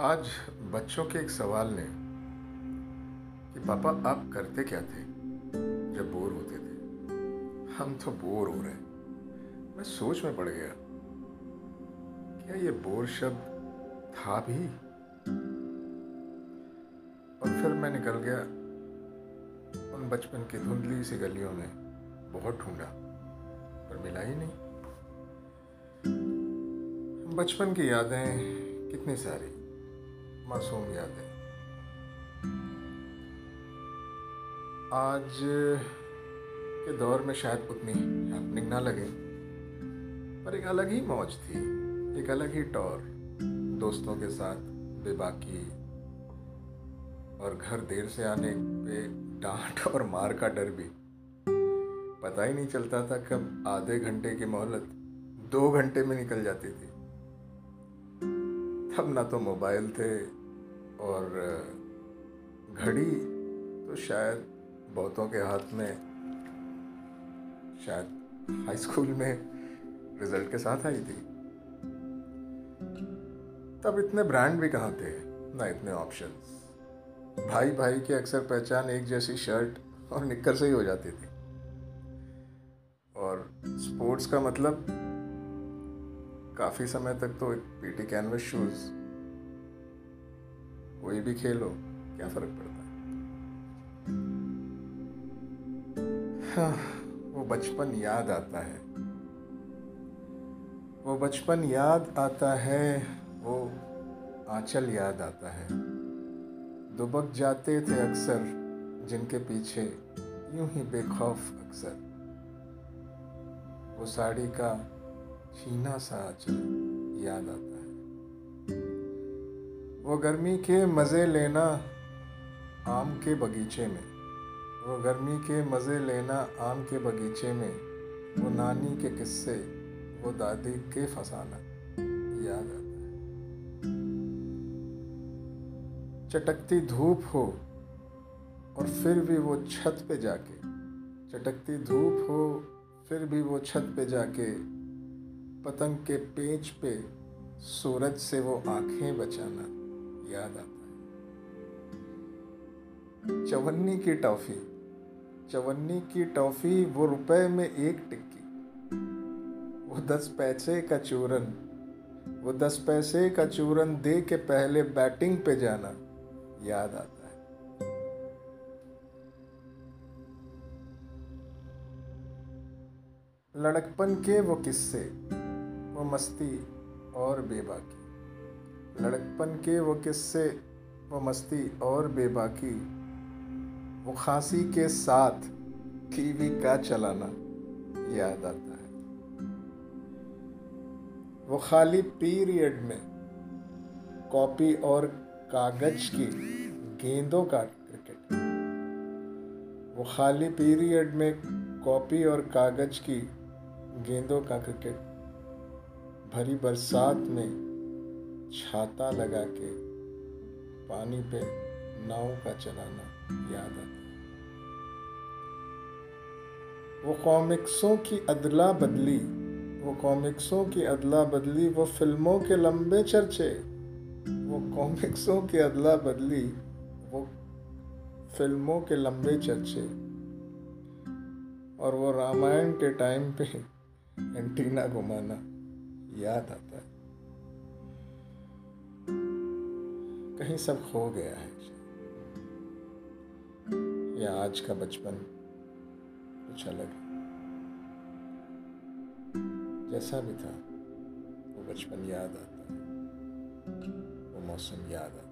आज बच्चों के एक सवाल ने कि पापा, आप करते क्या थे जब बोर होते थे? हम तो बोर हो रहे मैं सोच में पड़ गया, क्या ये बोर शब्द था भी? और फिर मैं निकल गया, उन बचपन की धुंधली सी गलियों में, बहुत ढूंढा, पर मिला ही नहीं। बचपन की यादें कितनी सारी। मासूम यादें आज के दौर में शायद उतनी हैपनिंग ना लगे, पर एक अलग ही मौज थी, एक अलग ही टौर, दोस्तों के साथ बेबाकी और घर देर से आने पे डांट और मार का डर भी। पता ही नहीं चलता था कब आधे घंटे की मोहलत दो घंटे में निकल जाती थी। तब ना तो मोबाइल थे और घड़ी तो शायद बहुतों के हाथ में, शायद हाई स्कूल में रिज़ल्ट के साथ आई थी। तब इतने ब्रांड भी कहाँ थे? ना इतने ऑप्शंस भाई भाई की अक्सर पहचान एक जैसी शर्ट और निक्कर से ही हो जाती थी। और स्पोर्ट्स का मतलब काफ़ी समय तक तो एक पीटी कैनवस शूज़ कोई भी खेलो क्या फ़र्क पड़ता है? हाँ, वो बचपन याद आता है। वो बचपन याद आता है वो आंचल याद आता है। दुबक जाते थे अक्सर जिनके पीछे यूँ ही बेखौफ अक्सर। वो साड़ी का छीना सा आंचल याद आता वो गर्मी के मज़े लेना आम के बगीचे में। वो गर्मी के मज़े लेना आम के बगीचे में। वो नानी के किस्से, वो दादी के फसाना। याद आता है। चटकती धूप हो, और फिर भी वो छत पे जाके। चटकती धूप हो, फिर भी वो छत पे जाके। पतंग के पेच पे सूरज से वो आँखें बचाना। याद आता है। चवन्नी की टॉफी। चवन्नी की टॉफी, वो रुपए में एक टिक्की। वो दस पैसे का चूरन। वो दस पैसे का चूरन दे के पहले बैटिंग पे जाना, याद आता है। लड़कपन के वो किस्से, वो मस्ती और बेबाकी। लड़कपन के वो किस्से, वो मस्ती और बेबाकी, वो खांसी के साथ टीवी का चलाना याद आता है। वो खाली पीरियड में कॉपी और कागज़ की गेंदों का क्रिकेट। वो खाली पीरियड में कॉपी और कागज़ की गेंदों का क्रिकेट। भरी बरसात में छाता लगा के पानी पे नाव का चलाना याद आता वो कॉमिक्सों की अदला बदली, वो कॉमिक्सों की अदला बदली, वो फ़िल्मों के लंबे चर्चे, वो कॉमिक्सों की अदला बदली, वो फ़िल्मों के लंबे चर्चे और वो रामायण के टाइम पे एंटीना घुमाना याद आता है। कहीं सब खो गया है। या आज का बचपन कुछ अलग है। जैसा भी था, वो बचपन याद आता है, वो मौसम याद आता